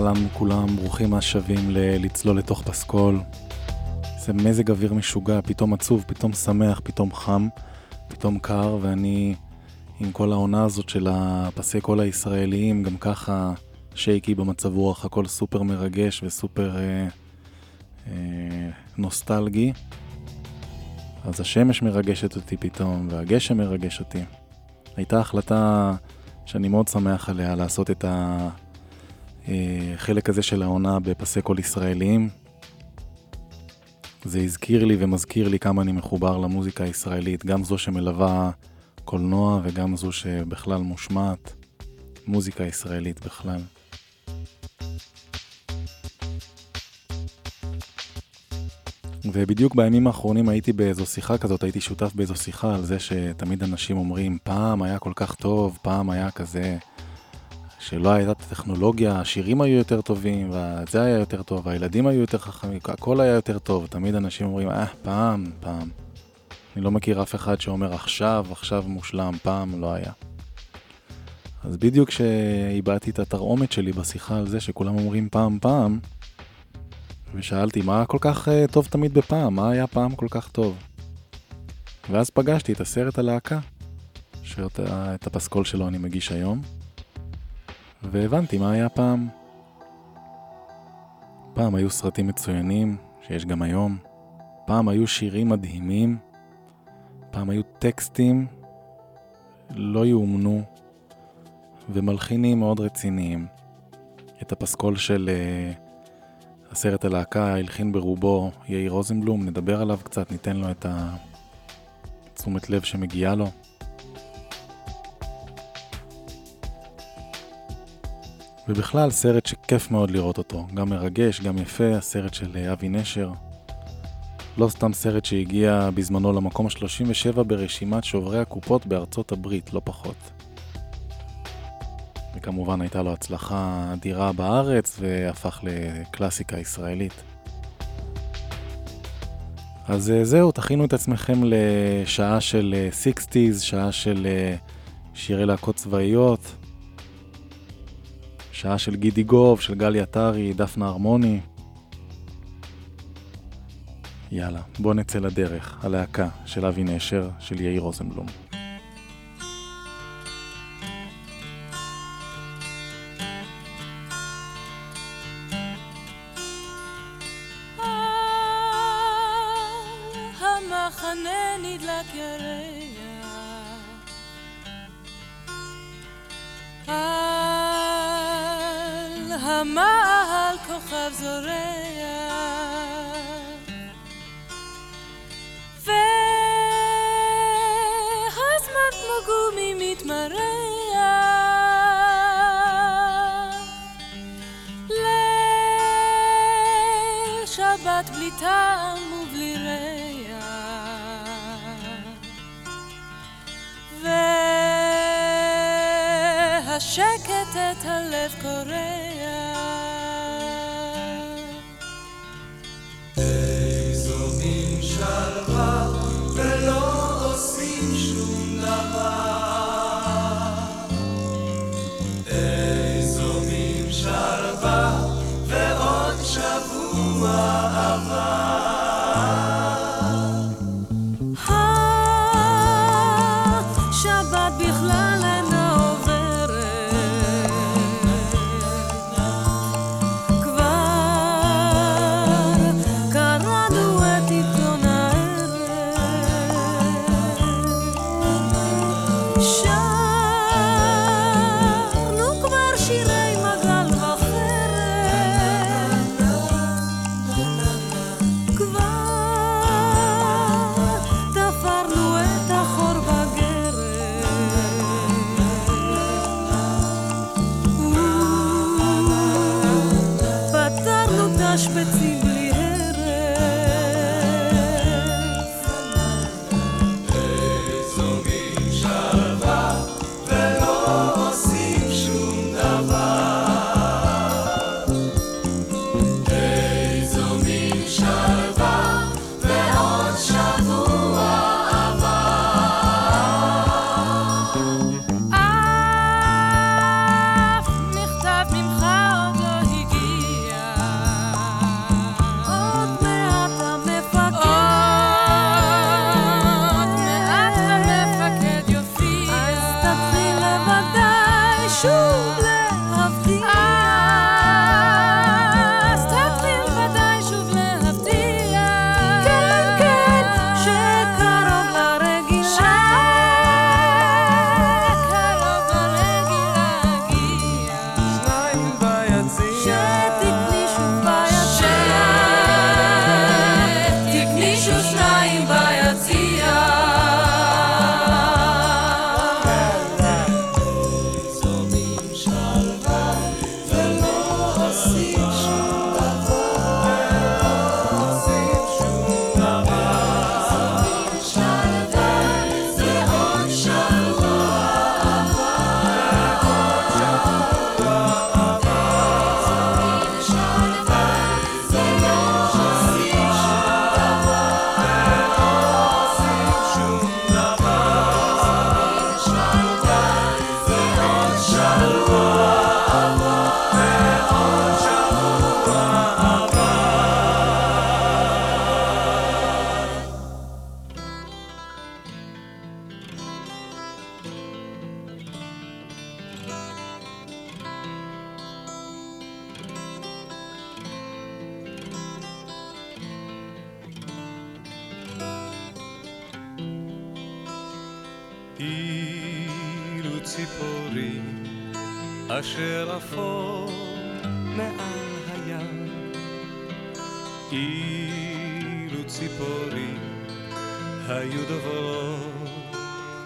אהלן כולם, ברוכים השבים לצלול לתוך פסקול. זה מזג אוויר משוגע, פתאום עצוב, פתאום שמח, פתאום חם, פתאום קר, ואני עם כל העונה הזאת של הפסי קול הישראליים, גם ככה שייקי במצב רוח, הכל סופר מרגש וסופר אה, אה, נוסטלגי. אז השמש מרגשת אותי פתאום, והגשם מרגש אותי. הייתה החלטה שאני מאוד שמח עליה לעשות את ה... החלק הזה של העונה בפסי קול ישראליים. זה הזכיר לי ומזכיר לי כמה אני מחובר למוזיקה הישראלית, גם זו שמלווה קולנוע וגם זו שבכלל מושמעת, מוזיקה ישראלית בכלל. ובדיוק בימים האחרונים הייתי באיזו שיחה כזאת, הייתי שותף באיזו שיחה על זה שתמיד אנשים אומרים, פעם היה כל כך טוב, פעם היה כזה שלא הייתה טכנולוגיה, השירים היו יותר טובים, וזה היה יותר טוב, הילדים היו יותר חכמים, הכל היה יותר טוב. תמיד אנשים אומרים, אה, פעם, פעם. אני לא מכיר אף אחד שאומר עכשיו, עכשיו מושלם, פעם לא היה. אז בדיוק כשאיבדתי את התרעומת שלי בשיחה על זה שכולם אומרים פעם פעם, ושאלתי מה כל כך uh, טוב תמיד בפעם, מה היה פעם כל כך טוב? ואז פגשתי את הסרט הלהקה, שאת הפסקול שלו אני מגיש היום. והבנתי מה היה פעם. פעם היו סרטים מצוינים, שיש גם היום. פעם היו שירים מדהימים. פעם היו טקסטים לא יאומנו, ומלחינים מאוד רציניים. את הפסקול של uh, הסרט הלהקה הלחין ברובו יאיר רוזנבלום, נדבר עליו קצת, ניתן לו את התשומת לב שמגיעה לו. ובכלל סרט שכיף מאוד לראות אותו, גם מרגש, גם יפה, הסרט של אה, אבי נשר. לא סתם סרט שהגיע בזמנו למקום ה-37 ברשימת שוברי הקופות בארצות הברית, לא פחות. וכמובן הייתה לו הצלחה אדירה בארץ והפך לקלאסיקה ישראלית. אז אה, זהו, תכינו את עצמכם לשעה של 60's, אה, שעה של שירי להקות צבאיות. שעה של גידי גוב, של גלי עטרי, דפנה הרמוני. יאללה, בוא נצא לדרך, הלהקה של אבי נשר, של יאיר רוזנבלום. מעל כוכב זורח. והזמן כמו גומי מתמרע ליל שבת בלי טעם ובלי ריח. והשקט את הלב קורא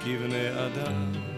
כבני אדם.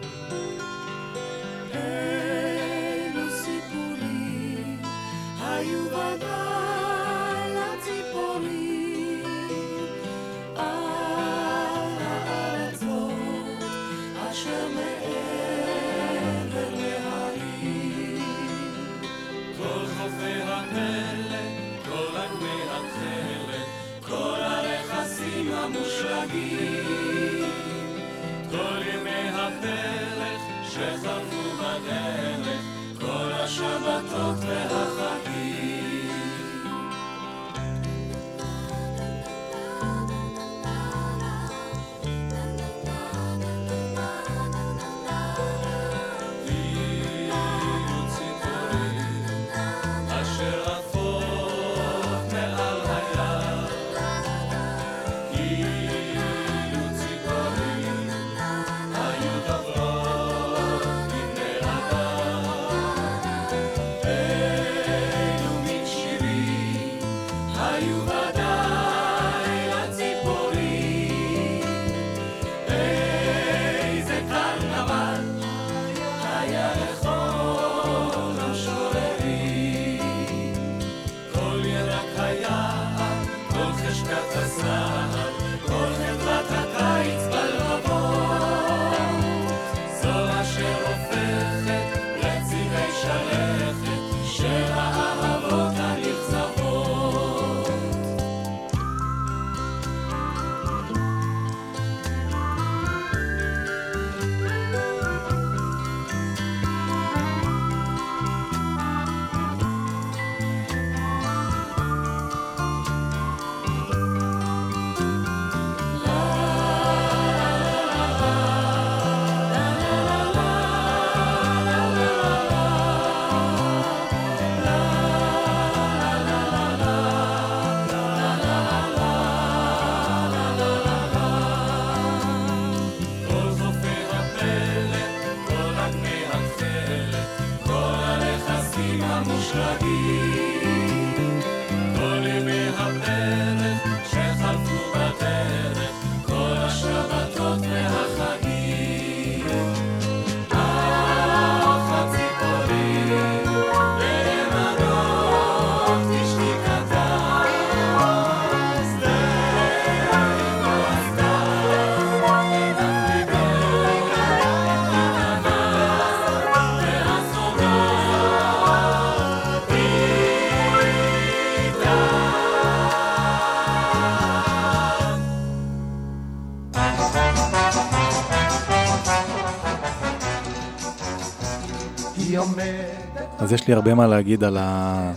אז יש לי הרבה מה להגיד על ה...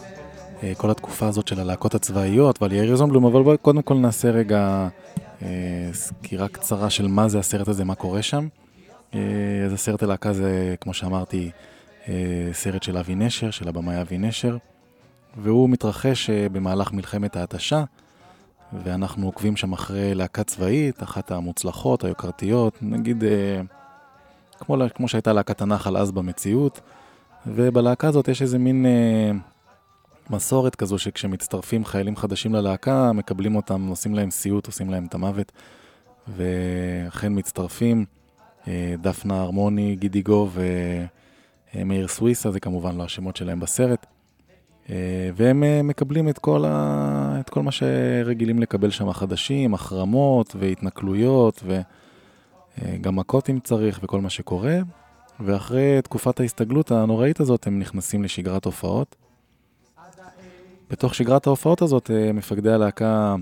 אה, כל התקופה הזאת של הלהקות הצבאיות ועל יאיר זומבלום, אבל בואי קודם כל נעשה רגע אה, סקירה קצרה של מה זה הסרט הזה, מה קורה שם. אה, אז הסרט הלהקה זה, כמו שאמרתי, אה, סרט של אבי נשר, של הבמאי אבי נשר, והוא מתרחש אה, במהלך מלחמת ההתשה, ואנחנו עוקבים שם אחרי להקה צבאית, אחת המוצלחות, היוקרתיות, נגיד אה, כמו, כמו שהייתה להקת הנחל אז במציאות, ובלהקה הזאת יש איזה מין אה, מסורת כזו שכשמצטרפים חיילים חדשים ללהקה, מקבלים אותם, עושים להם סיוט, עושים להם את המוות, ואכן מצטרפים, אה, דפנה הרמוני, גידי גוב ומאיר סוויסה, זה כמובן לא השמות שלהם בסרט. אה, והם אה, מקבלים את כל, ה... את כל מה שרגילים לקבל שם החדשים, החרמות והתנכלויות וגם מכות אם צריך וכל מה שקורה. ואחרי תקופת ההסתגלות הנוראית הזאת הם נכנסים לשגרת הופעות. בתוך שגרת ההופעות הזאת אה, מפקדי הלהקה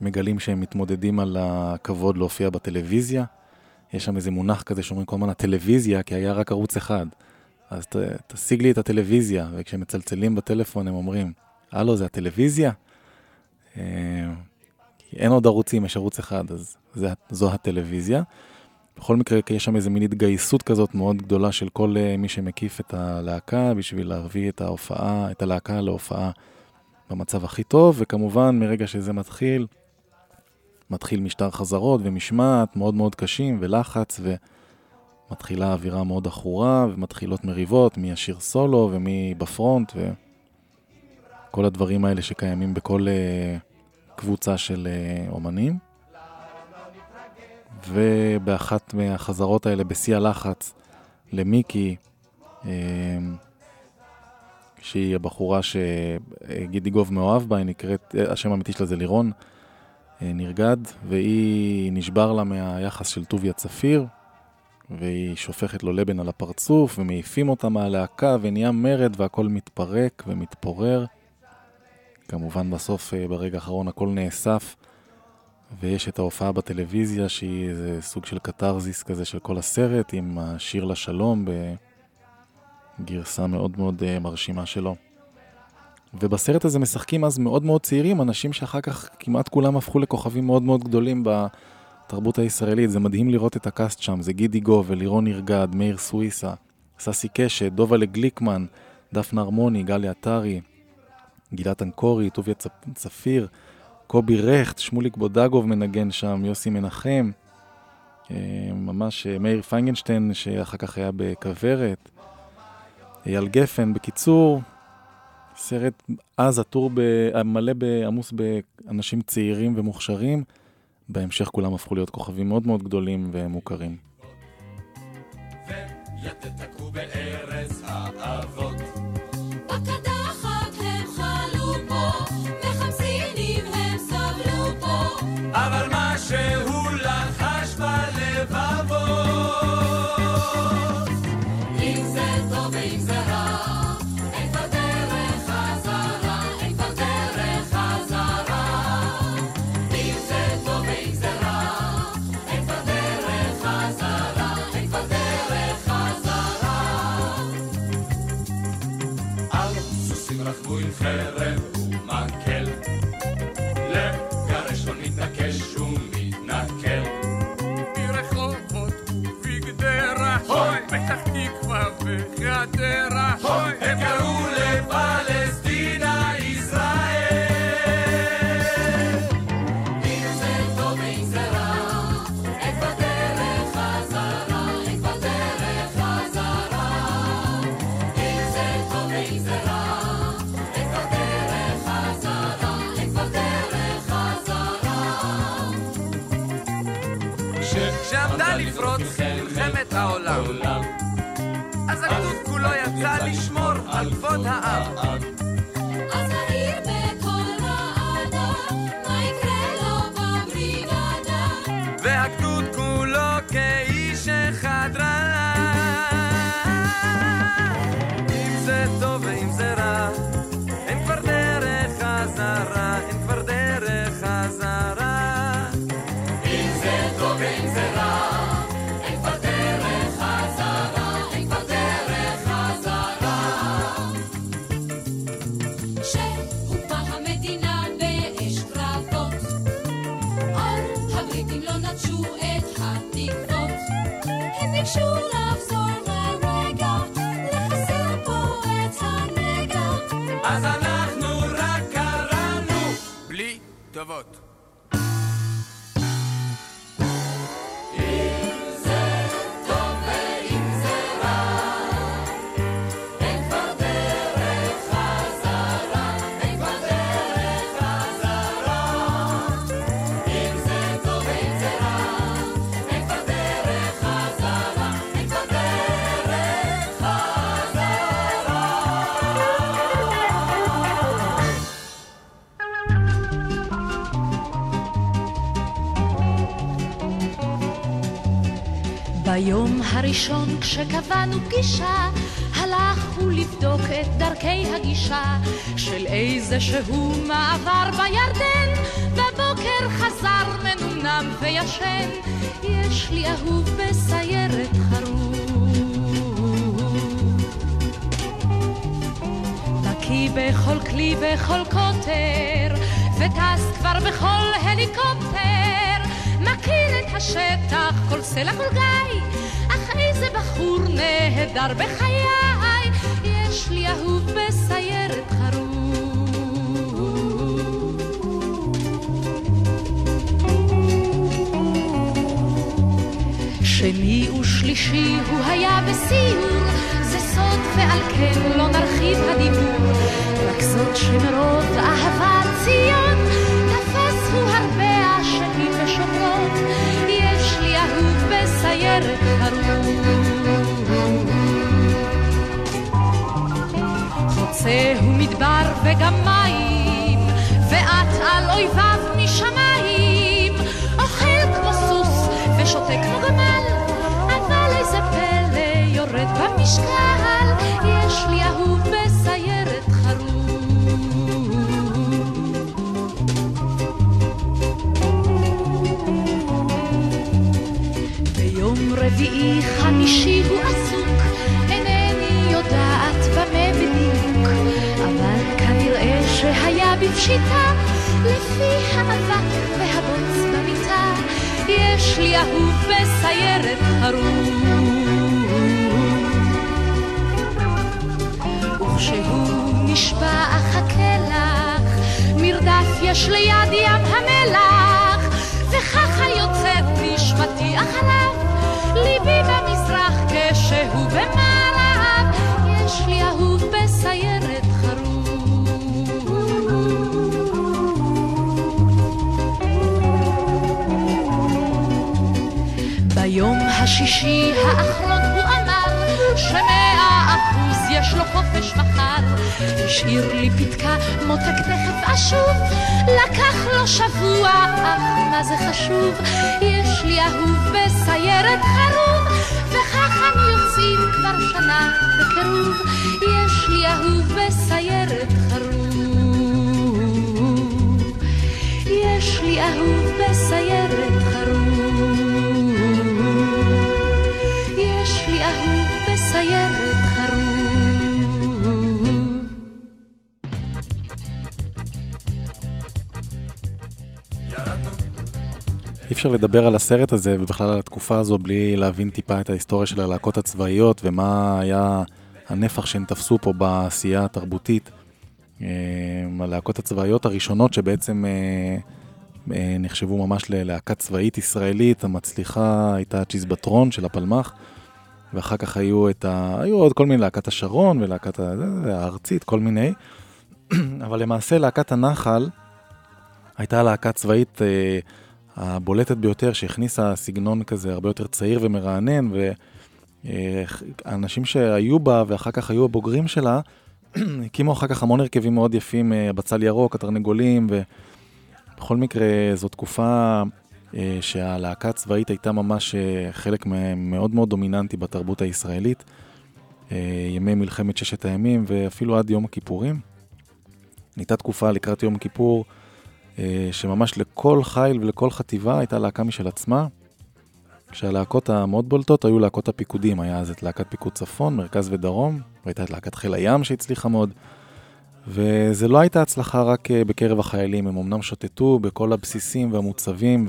מגלים שהם מתמודדים על הכבוד להופיע בטלוויזיה. יש שם איזה מונח כזה שאומרים כל הזמן הטלוויזיה, כי היה רק ערוץ אחד. אז ת, תשיג לי את הטלוויזיה, וכשהם מצלצלים בטלפון הם אומרים, הלו, זה הטלוויזיה? אה, אין עוד ערוצים, יש ערוץ אחד, אז זה, זו הטלוויזיה. בכל מקרה, יש שם איזה מין התגייסות כזאת מאוד גדולה של כל אה, מי שמקיף את הלהקה בשביל להביא את ההופעה, את הלהקה להופעה במצב הכי טוב, וכמובן מרגע שזה מתחיל, מתחיל משטר חזרות ומשמעת מאוד מאוד קשים ולחץ, מתחילה אווירה מאוד עכורה, ומתחילות מריבות, מי ישיר סולו ומי בפרונט, וכל הדברים האלה שקיימים בכל uh, קבוצה של uh, אומנים. ובאחת מהחזרות האלה, בשיא הלחץ, למיקי, uh, שהיא הבחורה שגידיגוב מאוהב בה, היא נקראת, השם האמיתי שלה זה לירון נרגד, והיא נשבר לה מהיחס של טוביה צפיר, והיא שופכת לו לבן על הפרצוף, ומעיפים אותה מהלהקה, ונהיה מרד, והכל מתפרק ומתפורר. כמובן בסוף, ברגע האחרון, הכל נאסף, ויש את ההופעה בטלוויזיה, שהיא איזה סוג של קתרזיס כזה של כל הסרט, עם השיר לשלום, בגרסה מאוד מאוד מרשימה שלו. ובסרט הזה משחקים אז מאוד מאוד צעירים, אנשים שאחר כך כמעט כולם הפכו לכוכבים מאוד מאוד גדולים בתרבות הישראלית. זה מדהים לראות את הקאסט שם, זה גידי גו ולירון נרגד, מאיר סוויסה, ססי קשת, דובלה גליקמן, דפנה הרמוני, גלי עטרי, גילת אנקורי, טוביה צפיר, קובי רכט, שמוליק בודגוב מנגן שם, יוסי מנחם, ממש מאיר פיינגנשטיין שאחר כך היה בכוורת, אייל גפן, בקיצור, סרט אז עטור מלא עמוס באנשים צעירים ומוכשרים, בהמשך כולם הפכו להיות כוכבים מאוד מאוד גדולים ומוכרים. ויתתקו בארץ האבות. הוי, הם קראו לפלסטינה לשמור על כבוד העם. בלי טובות. הראשון כשקבענו פגישה, הלך הוא לבדוק את דרכי הגישה של איזה שהוא מעבר בירדן. בבוקר חזר מנומנם וישן, יש לי אהוב בסיירת חרוב. בקיא בכל כלי וכל קוטר, וטס כבר בכל הליקופטר. מכיר את השטח, כל סלע כל גיא, בחור נהדר בחיי, יש לי אהוב בסיירת חרוב. שני ושלישי לסיור, זה סוד ועל כן לא נרחיב הדיבור. רק זאת שמרוב אהבת ציון, במשקל, יש לי אהוב בסיירת חרוב. ביום רביעי חמישי הוא עסוק, אינני יודעת במה בדיוק, אבל כנראה שהיה בפשיטה, לפי האבק והבוץ במיטה, יש לי אהוב בסיירת חרוב. וכשהוא נשבע לך, מרדף יש ליד ים המלח, וככה יוצאת נשמתי אחריו, ליבי במזרח כשהוא במערב, יש לי אהוב בסיירת. ביום השישי האחרון הוא אמר שמאה אחוז יש לו חופש מחר. השאיר לי פתקה, מותק תכף אשוב, לקח לו שבוע, אך מה זה חשוב? יש לי אהוב בסיירת חרוב, וכך אנו יוצאים כבר שנה בקירוב. יש לי אהוב בסיירת חרוב. יש לי אהוב בסיירת חרוב. אפשר לדבר על הסרט הזה ובכלל על התקופה הזו בלי להבין טיפה את ההיסטוריה של הלהקות הצבאיות ומה היה הנפח שהן תפסו פה בעשייה התרבותית. אה, הלהקות הצבאיות הראשונות שבעצם אה, אה, נחשבו ממש ללהקה צבאית ישראלית, המצליחה הייתה צ'יזבטרון של הפלמ"ח, ואחר כך היו, את ה... היו עוד כל מיני להקת השרון ולהקת. הארצית, כל מיני, אבל למעשה להקת הנחל הייתה להקה צבאית הבולטת ביותר שהכניסה סגנון כזה הרבה יותר צעיר ומרענן, ואנשים שהיו בה ואחר כך היו הבוגרים שלה, הקימו אחר כך המון הרכבים מאוד יפים, אה, הבצל ירוק, התרנגולים, ובכל מקרה זו תקופה אה, שהלהקה הצבאית הייתה ממש אה, חלק מאוד מאוד דומיננטי בתרבות הישראלית, ימי מלחמת ששת הימים ואפילו עד יום הכיפורים. הייתה תקופה לקראת יום כיפור, אה, שממש לכל חיל ולכל חטיבה הייתה להקה משל עצמה, כשהלהקות המאוד בולטות היו להקות הפיקודים, היה אז את להקת פיקוד צפון, מרכז ודרום, והייתה את להקת חיל הים שהצליחה מאוד, וזה לא הייתה הצלחה רק אה, בקרב החיילים, הם אמנם שוטטו בכל הבסיסים והמוצבים,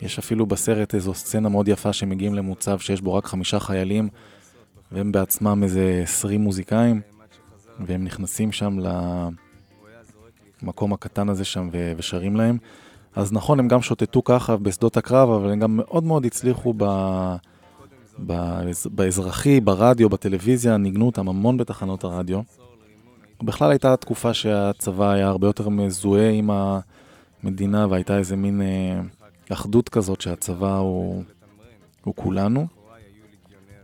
ויש אפילו בסרט איזו סצנה מאוד יפה שמגיעים למוצב שיש בו רק חמישה חיילים, והם בעצמם איזה 20 מוזיקאים, והם נכנסים שם ל... המקום הקטן הזה שם ו- ושרים להם. אז נכון, הם גם שוטטו ככה בשדות הקרב, אבל הם גם מאוד מאוד הצליחו ב... ב... באזרחי, ברדיו, בטלוויזיה, ניגנו אותם המון בתחנות הרדיו. בכלל הייתה תקופה שהצבא היה הרבה יותר מזוהה עם המדינה והייתה איזה מין אה, אחדות כזאת שהצבא הוא, הוא כולנו.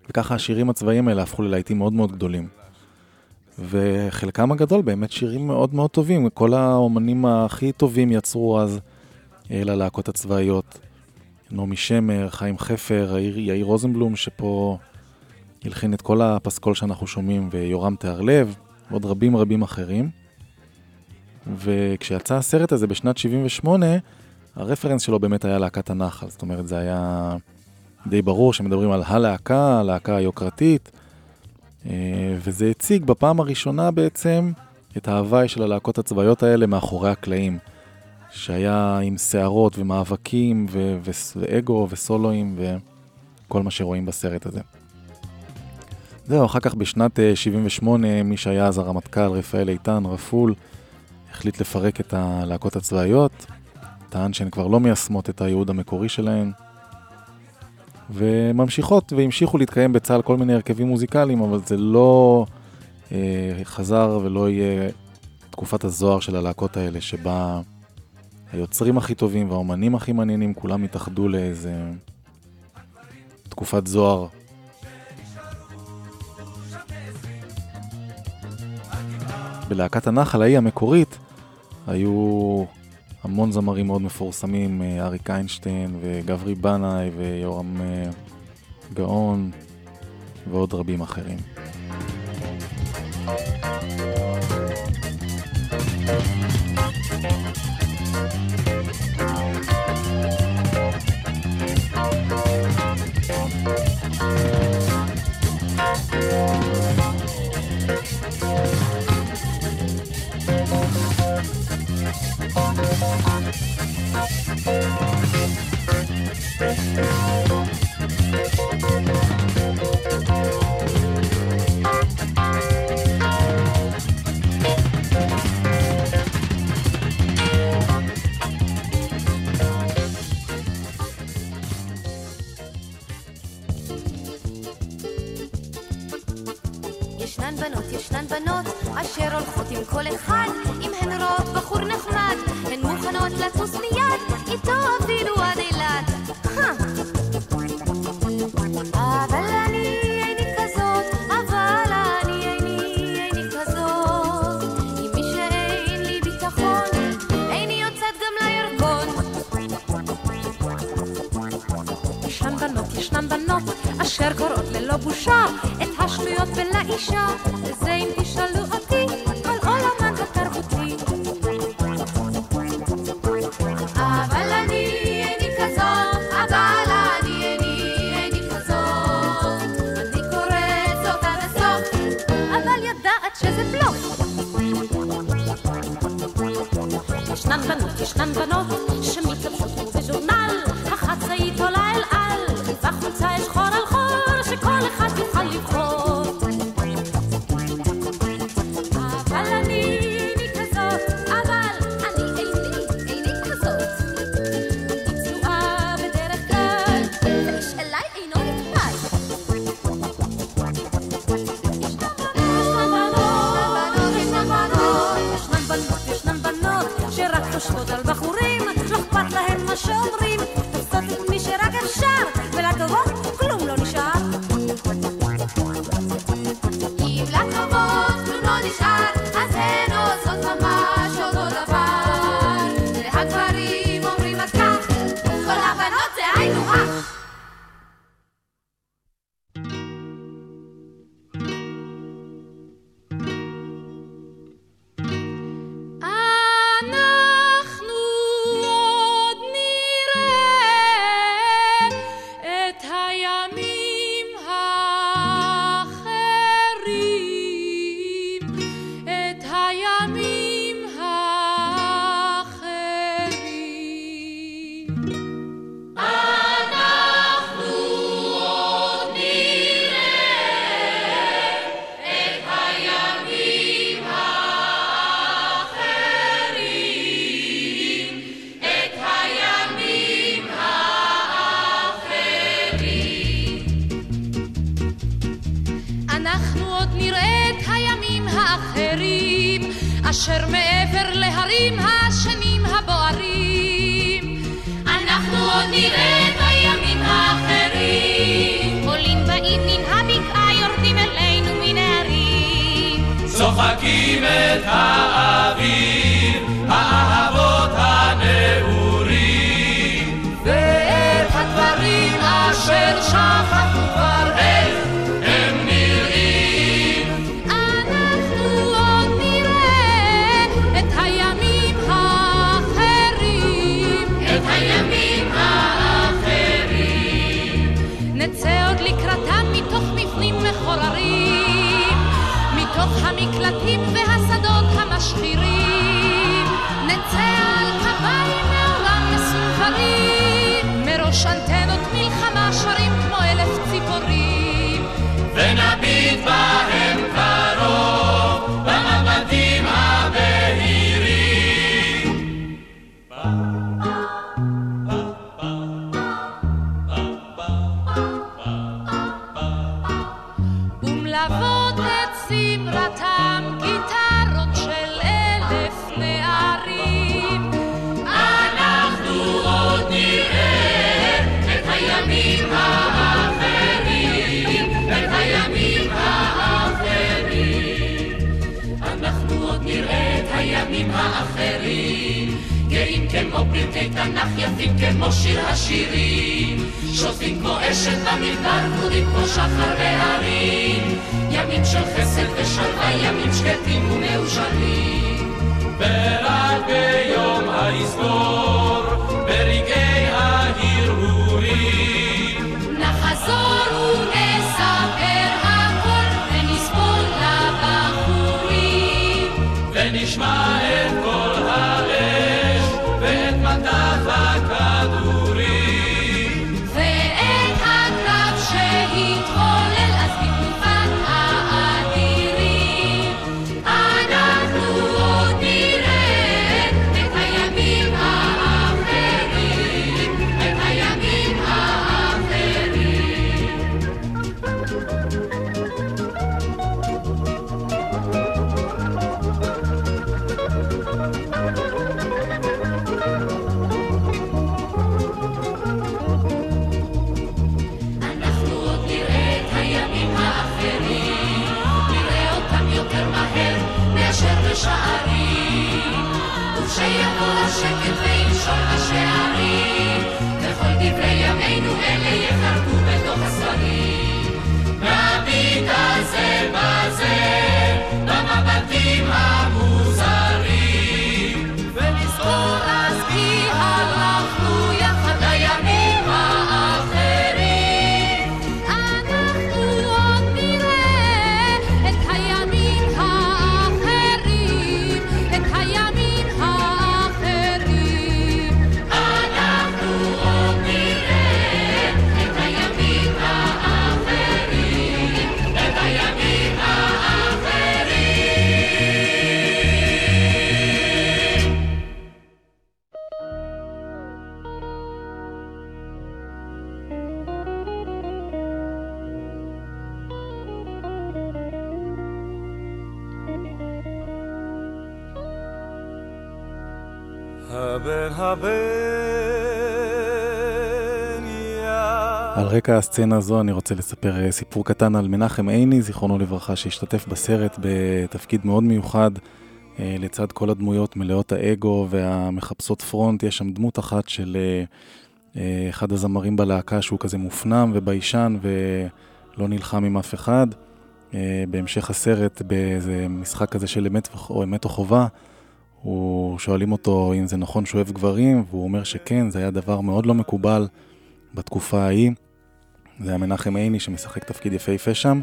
וככה השירים הצבאיים האלה הפכו ללהיטים מאוד מאוד גדולים. וחלקם הגדול באמת שירים מאוד מאוד טובים, כל האומנים הכי טובים יצרו אז אה, ללהקות הצבאיות. נעמי שמר, חיים חפר, יאיר, יאיר רוזנבלום, שפה הלחין את כל הפסקול שאנחנו שומעים, ויורם תיארלב, ועוד רבים רבים אחרים. וכשיצא הסרט הזה בשנת 78, הרפרנס שלו באמת היה להקת הנחל, זאת אומרת זה היה די ברור שמדברים על הלהקה, הלהקה היוקרתית, וזה הציג בפעם הראשונה בעצם את ההוואי של הלהקות הצבאיות האלה מאחורי הקלעים, שהיה עם שערות ומאבקים ו- ו- ואגו וסולואים וכל מה שרואים בסרט הזה. זהו, אחר כך בשנת אה, 78, מי שהיה אז הרמטכ"ל, רפאל איתן, רפול, החליט לפרק את הלהקות הצבאיות, טען שהן כבר לא מיישמות את הייעוד המקורי שלהן, וממשיכות והמשיכו להתקיים בצה"ל כל מיני הרכבים מוזיקליים, אבל זה לא אה, חזר ולא יהיה תקופת הזוהר של הלהקות האלה, שבה היוצרים הכי טובים והאומנים הכי מעניינים, כולם התאחדו לאיזה תקופת זוהר. בלהקת הנחל ההיא המקורית היו המון זמרים מאוד מפורסמים, אה, אריק איינשטיין וגברי בנאי ויורם אה, גאון ועוד רבים אחרים. thank you כמו פרקי תנ"ך, יפים כמו שיר השירים. שוטים כמו אשת במדבר, גדולים כמו שחר בהרים. ימים של חסד ושלווה, ימים שקטים ומאושרים. ורק ביום היזכור, רקע הסצנה הזו אני רוצה לספר אה, סיפור קטן על מנחם עיני, זיכרונו לברכה, שהשתתף בסרט בתפקיד מאוד מיוחד. אה, לצד כל הדמויות מלאות האגו והמחפשות פרונט, יש שם דמות אחת של אה, אחד הזמרים בלהקה שהוא כזה מופנם וביישן ולא נלחם עם אף אחד. בהמשך הסרט, באיזה משחק כזה של אמת או אמת או חובה, הוא שואלים אותו אם זה נכון שהוא אוהב גברים, והוא אומר שכן, זה היה דבר מאוד לא מקובל בתקופה ההיא. זה היה מנחם עיני שמשחק תפקיד יפהפה שם,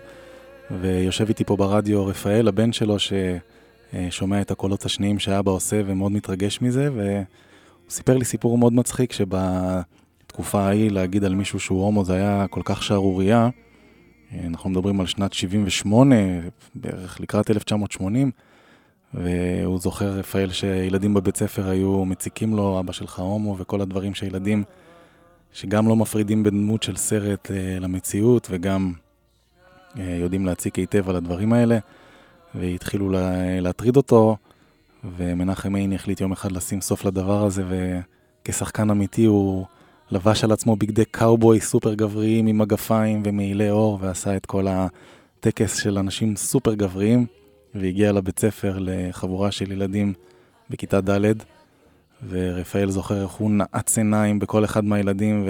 ויושב איתי פה ברדיו רפאל, הבן שלו, ששומע את הקולות השניים שאבא עושה ומאוד מתרגש מזה, והוא סיפר לי סיפור מאוד מצחיק, שבתקופה ההיא להגיד על מישהו שהוא הומו זה היה כל כך שערורייה. אנחנו מדברים על שנת 78, בערך לקראת 1980, והוא זוכר, רפאל, שילדים בבית ספר היו מציקים לו, אבא שלך הומו, וכל הדברים שילדים, שגם לא מפרידים בין דמות של סרט אה, למציאות, וגם אה, יודעים להציק היטב על הדברים האלה, והתחילו לה, להטריד אותו, ומנחם עיני החליט יום אחד לשים סוף לדבר הזה, וכשחקן אמיתי הוא לבש על עצמו בגדי קאובוי סופר גבריים עם מגפיים ומעילי אור, ועשה את כל הטקס של אנשים סופר גבריים. והגיע לבית ספר לחבורה של ילדים בכיתה ד', ורפאל זוכר איך הוא נעץ עיניים בכל אחד מהילדים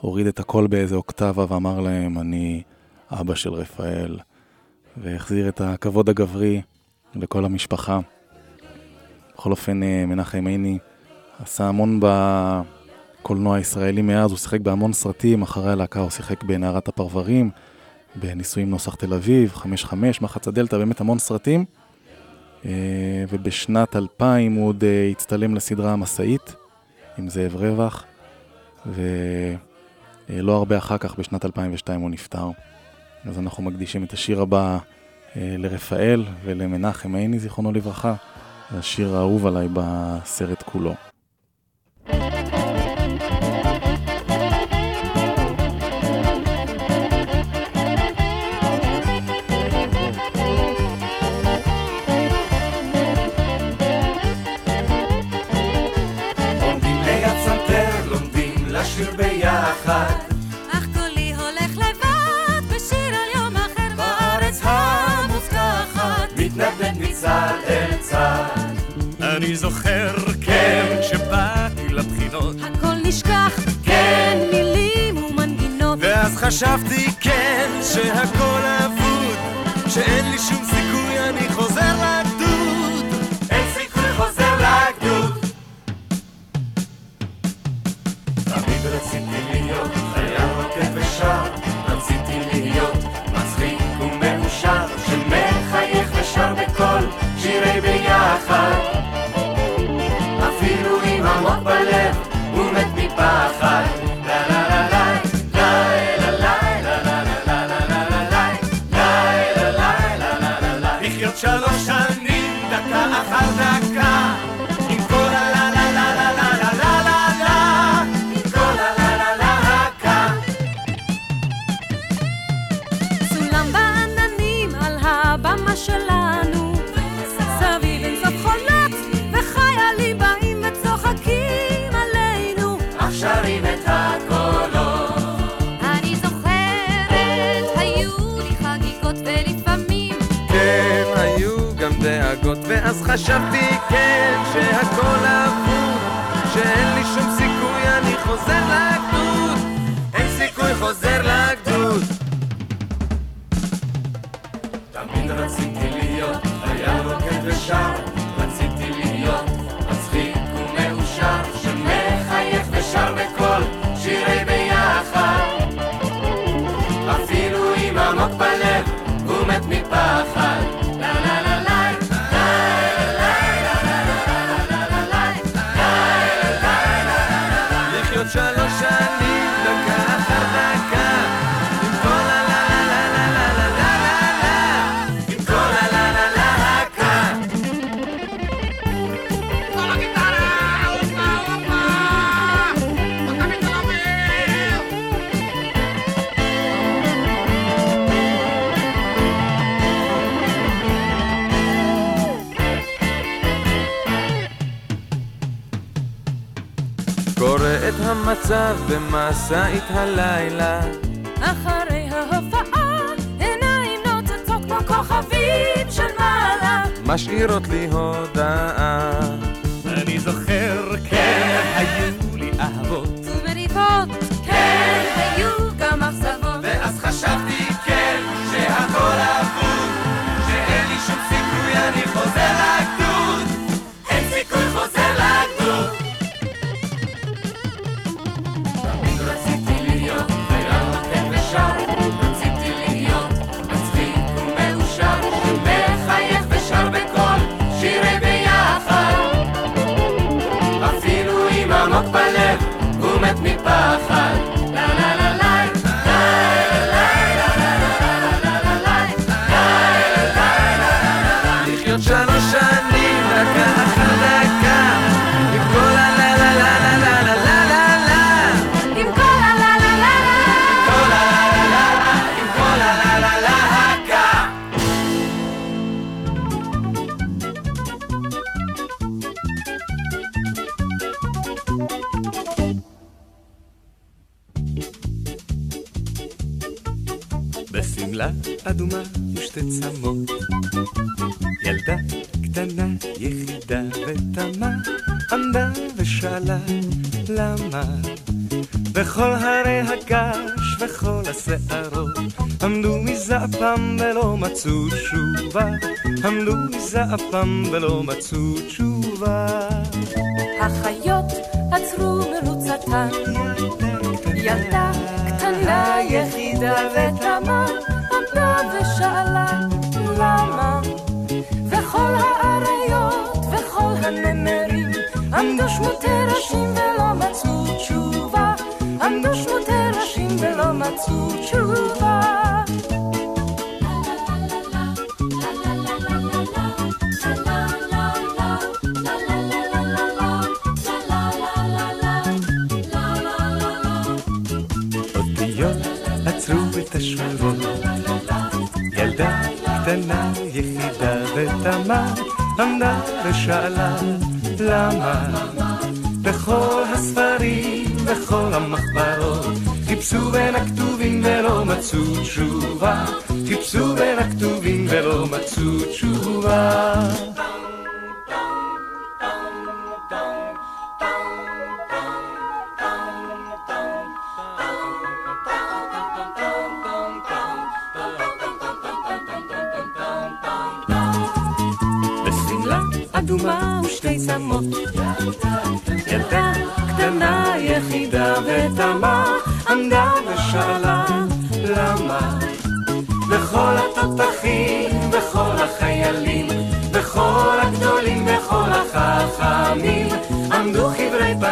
והוריד את הכל באיזה אוקטבה ואמר להם, אני אבא של רפאל, והחזיר את הכבוד הגברי לכל המשפחה. בכל אופן, אה, מנחם עיני עשה המון בקולנוע הישראלי מאז, הוא שיחק בהמון סרטים, אחרי הלהקה הוא שיחק בנערת הפרברים, בניסויים נוסח תל אביב, 5-5, מחץ הדלתא, באמת המון סרטים. אה, ובשנת 2000 הוא עוד אה, הצטלם לסדרה המשאית עם זאב רווח, ולא הרבה אחר כך, בשנת 2002 הוא נפטר. אז אנחנו מקדישים את השיר הבא אה, לרפאל ולמנחם עיני, זיכרונו לברכה. השיר האהוב עליי בסרט כולו. לשיר ביחד. אך קולי הולך לבד בשיר על יום אחר בארץ המובטחת. מתנדנד מצד אל צד. אני זוכר, כן, כן. כשבאתי לבחינות. הכל נשכח, כן. כן, מילים ומנגינות. ואז חשבתי, כן, שהכל... Rafa. מוצב במשאית הלילה. אחרי ההופעה, עיניים נוצצות כמו כוכבים של מעלה. משאירות לי הודעה. ושמלה אדומה ושתי צמות. ילדה קטנה, יחידה ותמה, עמדה ושאלה למה. וכל הרי הגש וכל השערות עמדו מזעפם ולא מצאו תשובה, עמדו מזעפם ולא מצאו תשובה. החיות עצרו מרוצתן, ילדה קטנה יחידה דל ותמה עמדה ושאלה למה? וכל האריות וכל הנמרים עמדו שמותי ראשים ולא מצאו תשובה. עמדו שמותי ראשים ולא מצאו תשובה. קטנה, יחידה ותמה, עמדה ושאלה, למה? בכל הספרים, בכל המחברות, חיפשו בין הכתובים ולא מצאו תשובה, חיפשו בין הכתובים ולא מצאו תשובה.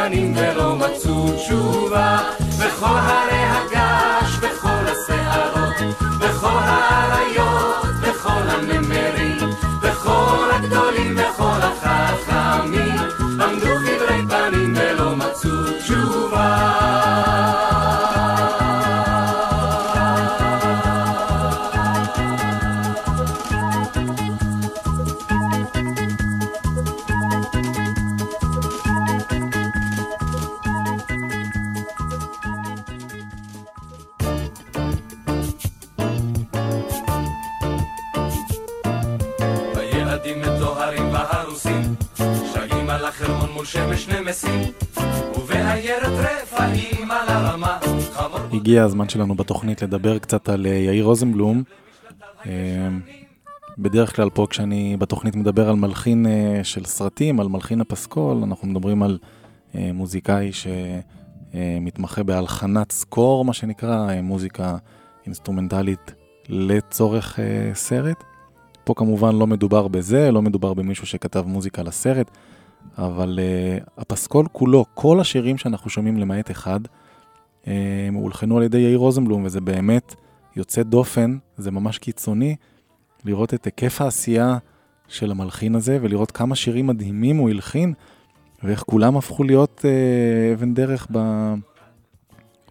פנים ולא מצאו תשובה. וכל הרי הגיע הזמן שלנו בתוכנית לדבר קצת על אה, יאיר רוזנבלום. אה, בדרך כלל פה כשאני בתוכנית מדבר על מלחין אה, של סרטים, על מלחין הפסקול, אנחנו מדברים על מוזיקאי שמתמחה בהלחנת סקור, מה שנקרא, מוזיקה אינסטרומנטלית לצורך סרט. פה כמובן לא מדובר בזה, לא מדובר במישהו שכתב מוזיקה לסרט, אבל הפסקול כולו, כל השירים שאנחנו שומעים למעט אחד, uh, הולחנו על ידי יאיר רוזנבלום, וזה באמת יוצא דופן, זה ממש קיצוני, לראות את היקף העשייה של המלחין הזה, ולראות כמה שירים מדהימים הוא הלחין, ואיך כולם הפכו להיות uh, אבן דרך ב...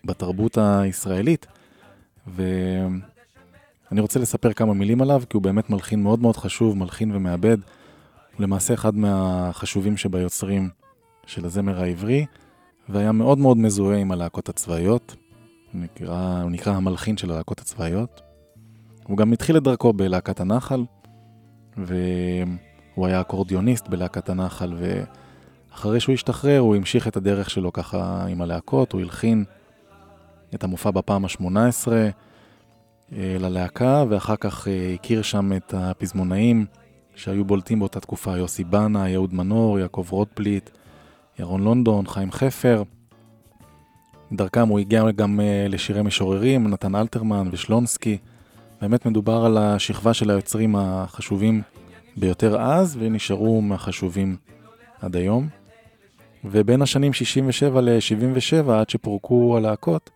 בתרבות הישראלית. ואני רוצה לספר כמה מילים עליו, כי הוא באמת מלחין מאוד מאוד חשוב, מלחין ומעבד. הוא למעשה אחד מהחשובים שביוצרים של הזמר העברי, והיה מאוד מאוד מזוהה עם הלהקות הצבאיות. הוא נקרא, הוא נקרא המלחין של הלהקות הצבאיות. הוא גם התחיל את דרכו בלהקת הנחל, והוא היה אקורדיוניסט בלהקת הנחל, ואחרי שהוא השתחרר הוא המשיך את הדרך שלו ככה עם הלהקות, הוא הלחין את המופע בפעם ה-18 ללהקה, ואחר כך אה, הכיר שם את הפזמונאים שהיו בולטים באותה תקופה, יוסי בנה, יהוד מנור, יעקב רוטבליט, ירון לונדון, חיים חפר. דרכם הוא הגיע גם אה, לשירי משוררים, נתן אלתרמן ושלונסקי. באמת מדובר על השכבה של היוצרים החשובים ביותר אז, ונשארו מהחשובים עד היום. ובין השנים 67 ל-77, עד שפורקו הלהקות,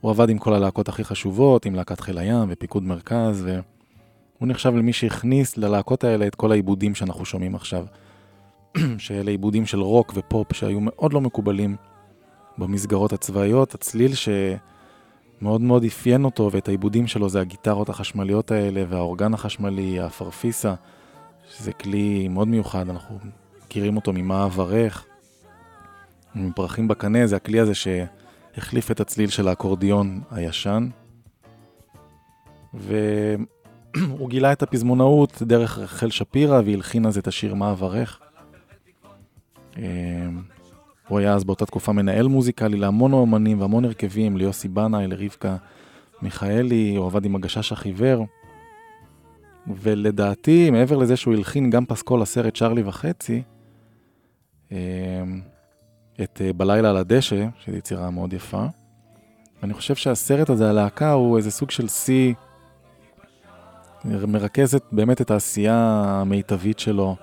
הוא עבד עם כל הלהקות הכי חשובות, עם להקת חיל הים ופיקוד מרכז, והוא נחשב למי שהכניס ללהקות האלה את כל העיבודים שאנחנו שומעים עכשיו. שאלה עיבודים של רוק ופופ שהיו מאוד לא מקובלים במסגרות הצבאיות. הצליל שמאוד מאוד אפיין אותו ואת העיבודים שלו זה הגיטרות החשמליות האלה והאורגן החשמלי, הפרפיסה, שזה כלי מאוד מיוחד, אנחנו מכירים אותו ממה אברך, מפרחים בקנה, זה הכלי הזה שהחליף את הצליל של האקורדיון הישן. והוא גילה את הפזמונאות דרך רחל שפירא והלחין אז את השיר מה אברך. הוא היה אז באותה תקופה מנהל מוזיקלי להמון אומנים והמון הרכבים, ליוסי בנאי, לרבקה מיכאלי, הוא עבד עם הגשש החיוור. ולדעתי, מעבר לזה שהוא הלחין גם פסקול לסרט צ'רלי וחצי, את בלילה על הדשא, שזו יצירה מאוד יפה. ואני חושב שהסרט הזה, הלהקה, הוא איזה סוג של שיא, מרכזת באמת את העשייה המיטבית שלו.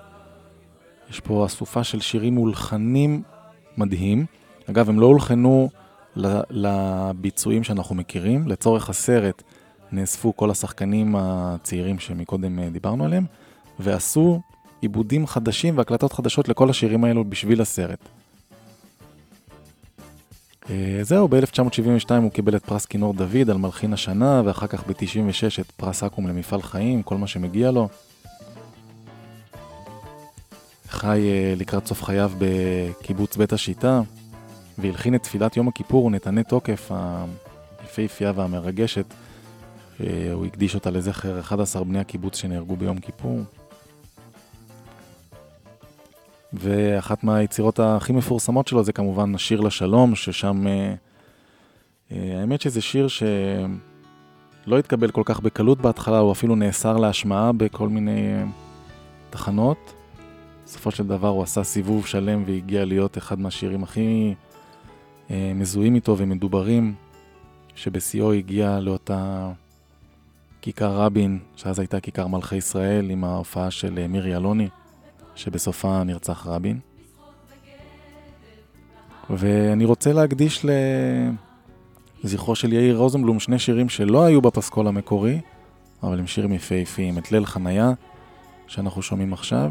יש פה אסופה של שירים מולחנים מדהים. אגב, הם לא הולחנו לביצועים שאנחנו מכירים. לצורך הסרט נאספו כל השחקנים הצעירים שמקודם דיברנו עליהם, ועשו עיבודים חדשים והקלטות חדשות לכל השירים האלו בשביל הסרט. זהו, ב-1972 הוא קיבל את פרס כינור דוד על מלחין השנה, ואחר כך ב-96 את פרס אקו"ם למפעל חיים, כל מה שמגיע לו. חי לקראת סוף חייו בקיבוץ בית השיטה, והלחין את תפילת יום הכיפור, נתנה תוקף, היפהפייה והמרגשת. הוא הקדיש אותה לזכר 11 בני הקיבוץ שנהרגו ביום כיפור. ואחת מהיצירות הכי מפורסמות שלו זה כמובן השיר לשלום, ששם... האמת שזה שיר שלא התקבל כל כך בקלות בהתחלה, הוא אפילו נאסר להשמעה בכל מיני תחנות. בסופו של דבר הוא עשה סיבוב שלם והגיע להיות אחד מהשירים הכי אה, מזוהים איתו ומדוברים, שבשיאו הגיע לאותה כיכר רבין, שאז הייתה כיכר מלכי ישראל, עם ההופעה של אה, מירי אלוני, שבסופה נרצח רבין. ואני רוצה להקדיש לזכרו של יאיר רוזנבלום שני שירים שלא היו בפסקול המקורי, אבל הם שירים יפהפיים. את ליל חניה, שאנחנו שומעים עכשיו,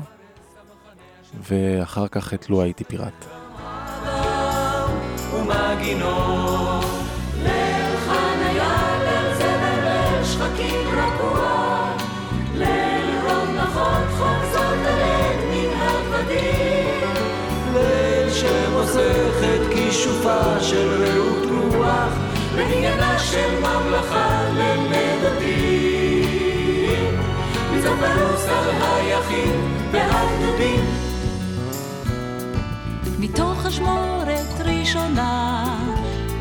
ואחר כך את לו הייתי פיראט. ומגינות ליל נכון של ממלכה לנדודים מצפרוס על היחיד והגדודים מתוך אשמורת ראשונה,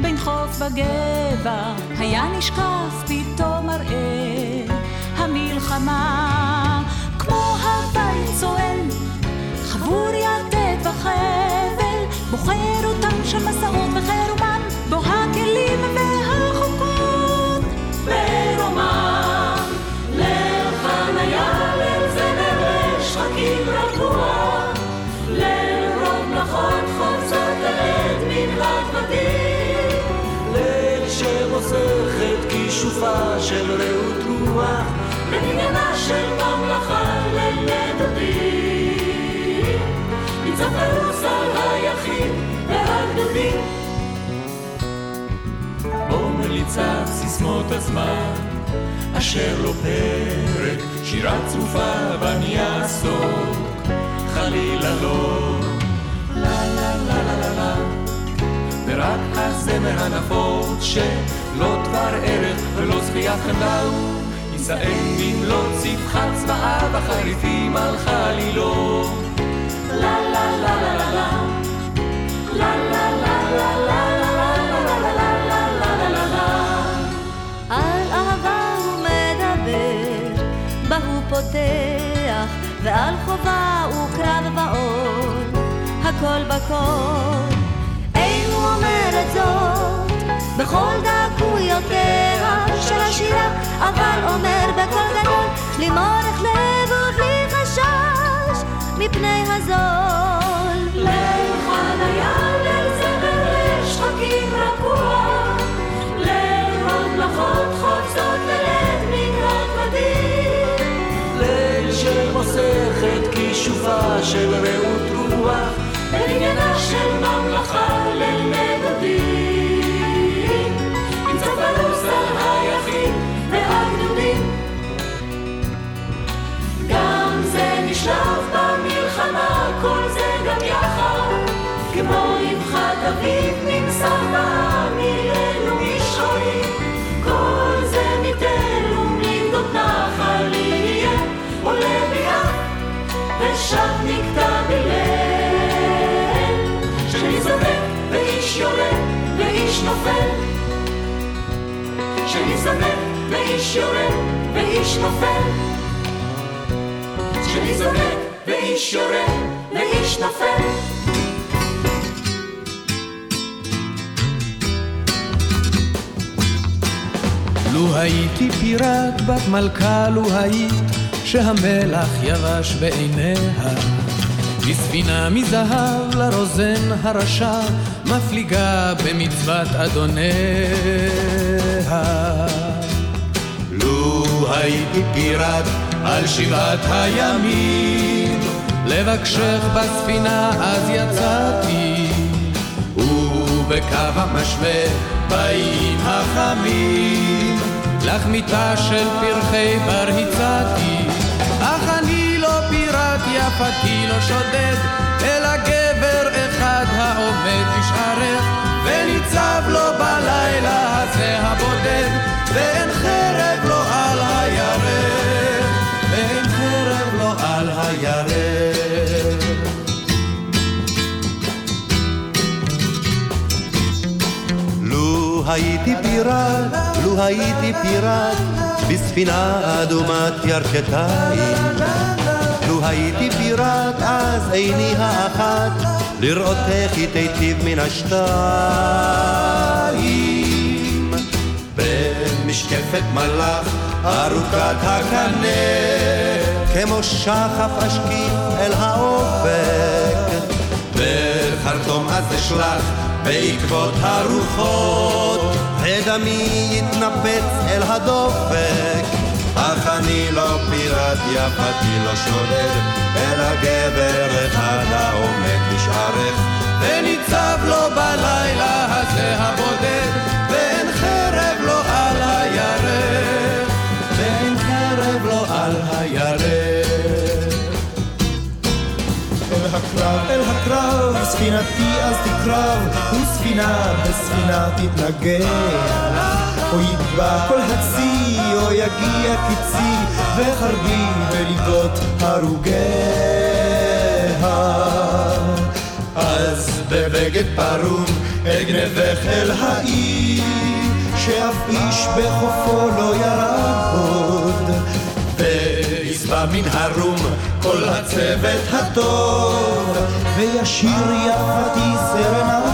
בין חוף בגבע, היה נשקף פתאום מראה המלחמה. כמו הבית צוען, חבור יתד וחבל, בוחר אותם שם מסעות וחירומן, בבניינה של ממלכה לנדודים, ניצב פרוס על היחיד והגדודים. בו מליצת סיסמות הזמן, אשר לא פרק, שירה צרופה ואני אעסוק, חלילה לא. לה לה לה לה לה לה, ורק הזמר הנפוץ שלא דבר ערך ולא זכיית חמדה הוא, יישאם במלוא צבחת צבעיו החריפים על חלילו. לה לה לה לה לה לה, הוא הוא ועל חובה וקרב ועול, הכל בכל. אין הוא אומר את זאת בכל דקויותיה של השירה, אבל אומר בקול גדול, בלי מורך לב ובלי חשש, מפני הזול. ליל חניה, זמר, שחקים ללב שמוסך את כישופה של רעות רוח, בבניינה של ממלכה לנדודים, ואיש נופל. זונק ואיש יורד ואיש נופל. זונק ואיש יורד ואיש נופל. לו הייתי פיראט בת מלכה, לו היית שהמלח יבש בעיניה. בספינה מזהב לרוזן הרשע, מפליגה במצוות אדוניה. לו הייתי פיראט על שבעת הימים, לבקשך בספינה אז יצאתי, ובקו המשווה באים החמים, לך מיטה של פרחי בר הצעתי, אך אני לא פיראט יפתי לא שודד, אלא גבר העומד בשערך, וניצב לו בלילה הזה הבודד, ואין חרב לו על הירך, ואין חרב לו על הירך. לו הייתי פיראט, לו הייתי פיראט, בספינה אדומת ירכתיים. לו הייתי פיראט, אז עיני האחת, לראות איך היא תיטיב מן השתיים. במשקפת מלאך, ארוכת הקנה, כמו שחף אשקיף אל האופק. בחרטום אז אשלח בעקבות הרוחות, ודמי יתנפץ אל הדופק. אך אני לא פיראט, יפתי לא שודד, אלא גבר אחד העומד בשערך, וניצב לו בלילה הזה הבודד, ואין חרב לו על הירך, ואין חרב לו על הירך. אל הקרב, אל הקרב, ספינתי אז תקרב, וספינה בספינה תתנגח. או יטבע כל הצי, או יגיע קיצי, וחרבי בליבות הרוגיה. אז בבגד פרום אגנבך אל העיר, שאף איש בחופו לא ירד עוד. וישבע מן הרום כל הצוות הטוב, וישיר יפתי סרנדות.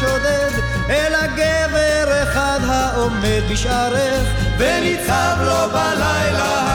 שודד, אלא גבר אחד העומד בשערך, וניצב לו בלילה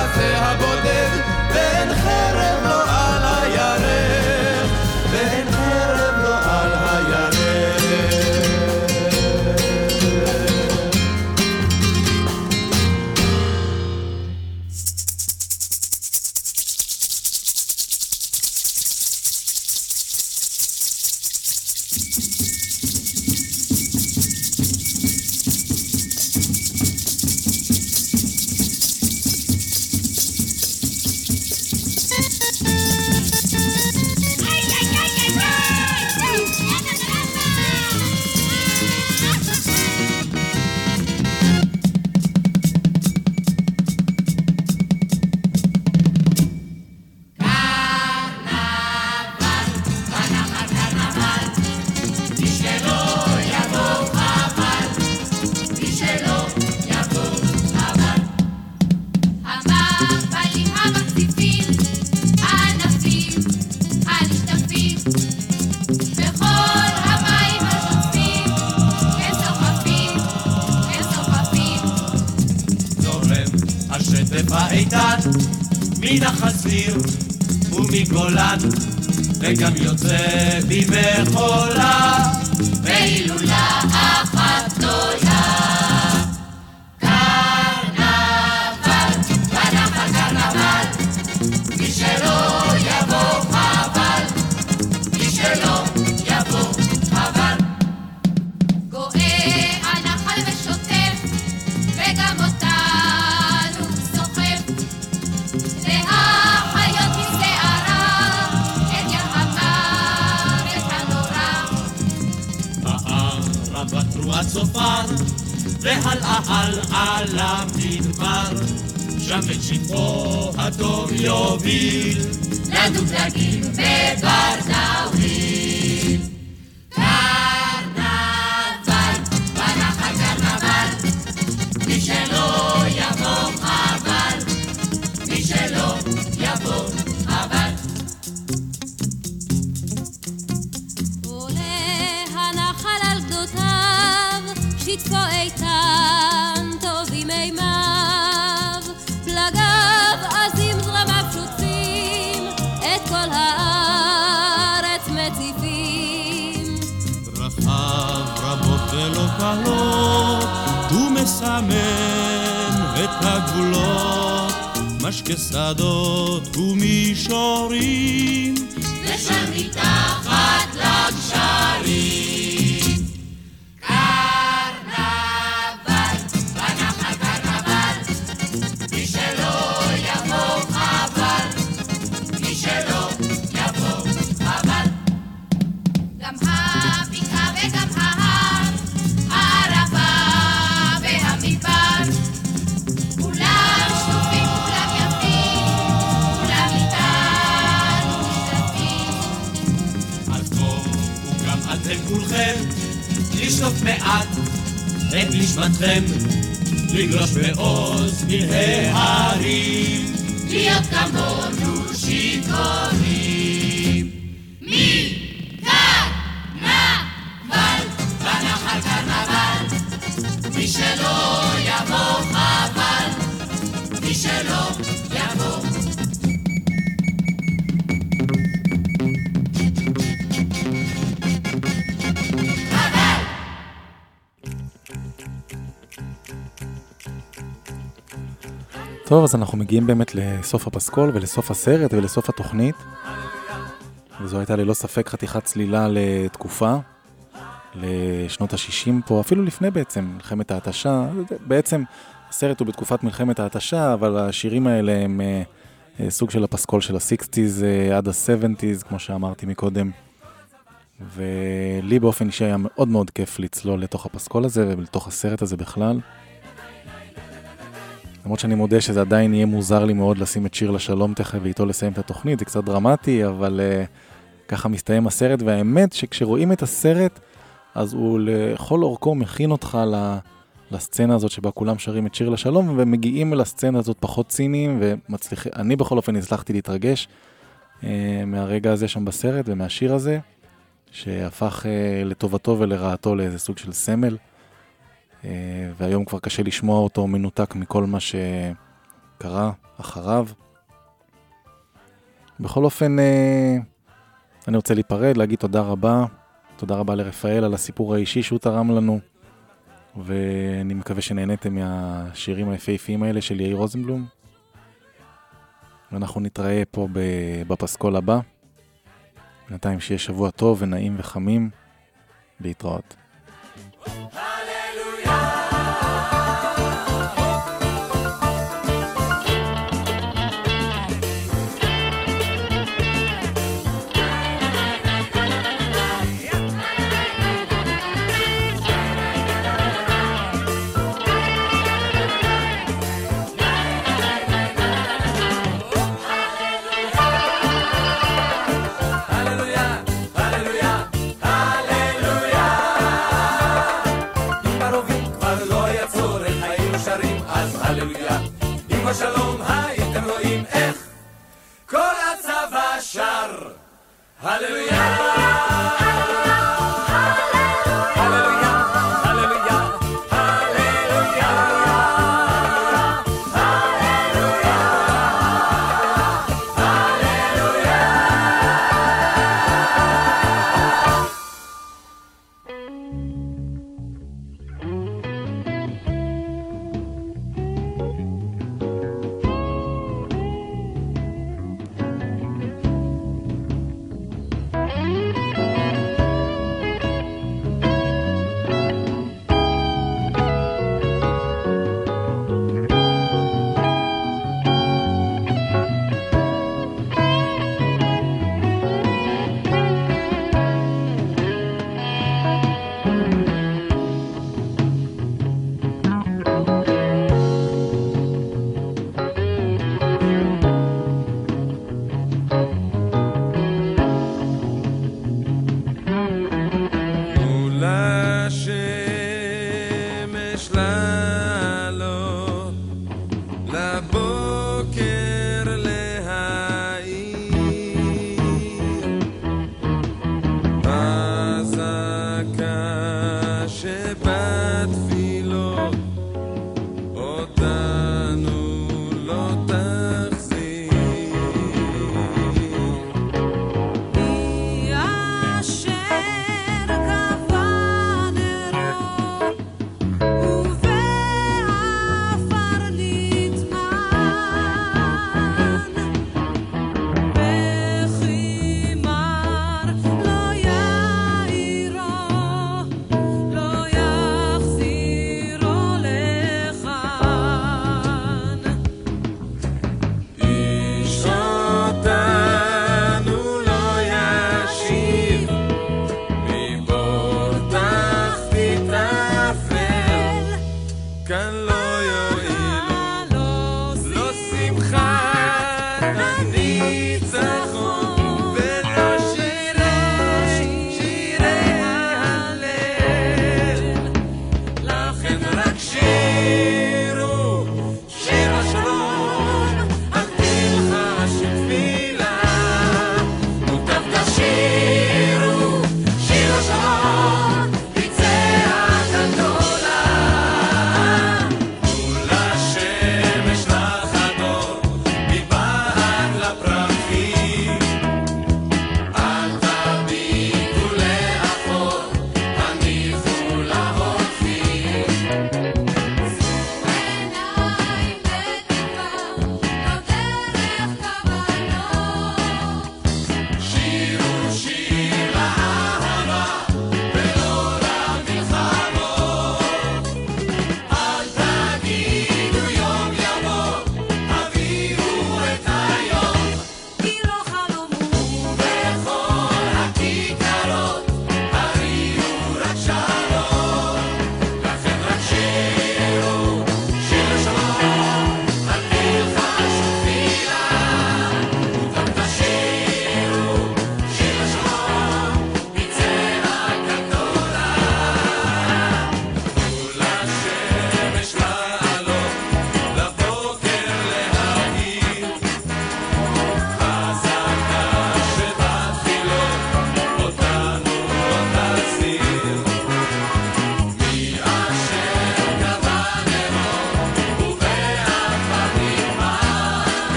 וגם יוצא במחולה והילולה משקה שדות ומישורים. ושם מתחת לגשרים. מעט את נשמתכם לגלוש בעוז מן ההרים. להיות כמונו שיכורים. טוב, אז אנחנו מגיעים באמת לסוף הפסקול ולסוף הסרט ולסוף התוכנית. וזו הייתה ללא ספק חתיכת צלילה לתקופה, לשנות ה-60 פה, אפילו לפני בעצם, מלחמת ההתשה. בעצם הסרט הוא בתקופת מלחמת ההתשה, אבל השירים האלה הם אה, סוג של הפסקול של ה-60's אה, עד ה-70's, כמו שאמרתי מקודם. ולי באופן אישי היה מאוד מאוד כיף לצלול לתוך הפסקול הזה ולתוך הסרט הזה בכלל. למרות שאני מודה שזה עדיין יהיה מוזר לי מאוד לשים את שיר לשלום תכף ואיתו לסיים את התוכנית, זה קצת דרמטי, אבל uh, ככה מסתיים הסרט, והאמת שכשרואים את הסרט, אז הוא לכל אורכו מכין אותך ל, לסצנה הזאת שבה כולם שרים את שיר לשלום, ומגיעים לסצנה הזאת פחות ציניים, ומצליחים, אני בכל אופן הצלחתי להתרגש uh, מהרגע הזה שם בסרט ומהשיר הזה, שהפך uh, לטובתו ולרעתו לאיזה סוג של סמל. אה, והיום כבר קשה לשמוע אותו מנותק מכל מה שקרה אחריו. בכל אופן, אה, אני רוצה להיפרד, להגיד תודה רבה. תודה רבה לרפאל על הסיפור האישי שהוא תרם לנו, ואני מקווה שנהניתם מהשירים היפהפיים האלה של יאיר רוזנבלום. ואנחנו נתראה פה בפסקול הבא. בינתיים שיהיה שבוע טוב ונעים וחמים. להתראות. בשלום Hallelujah!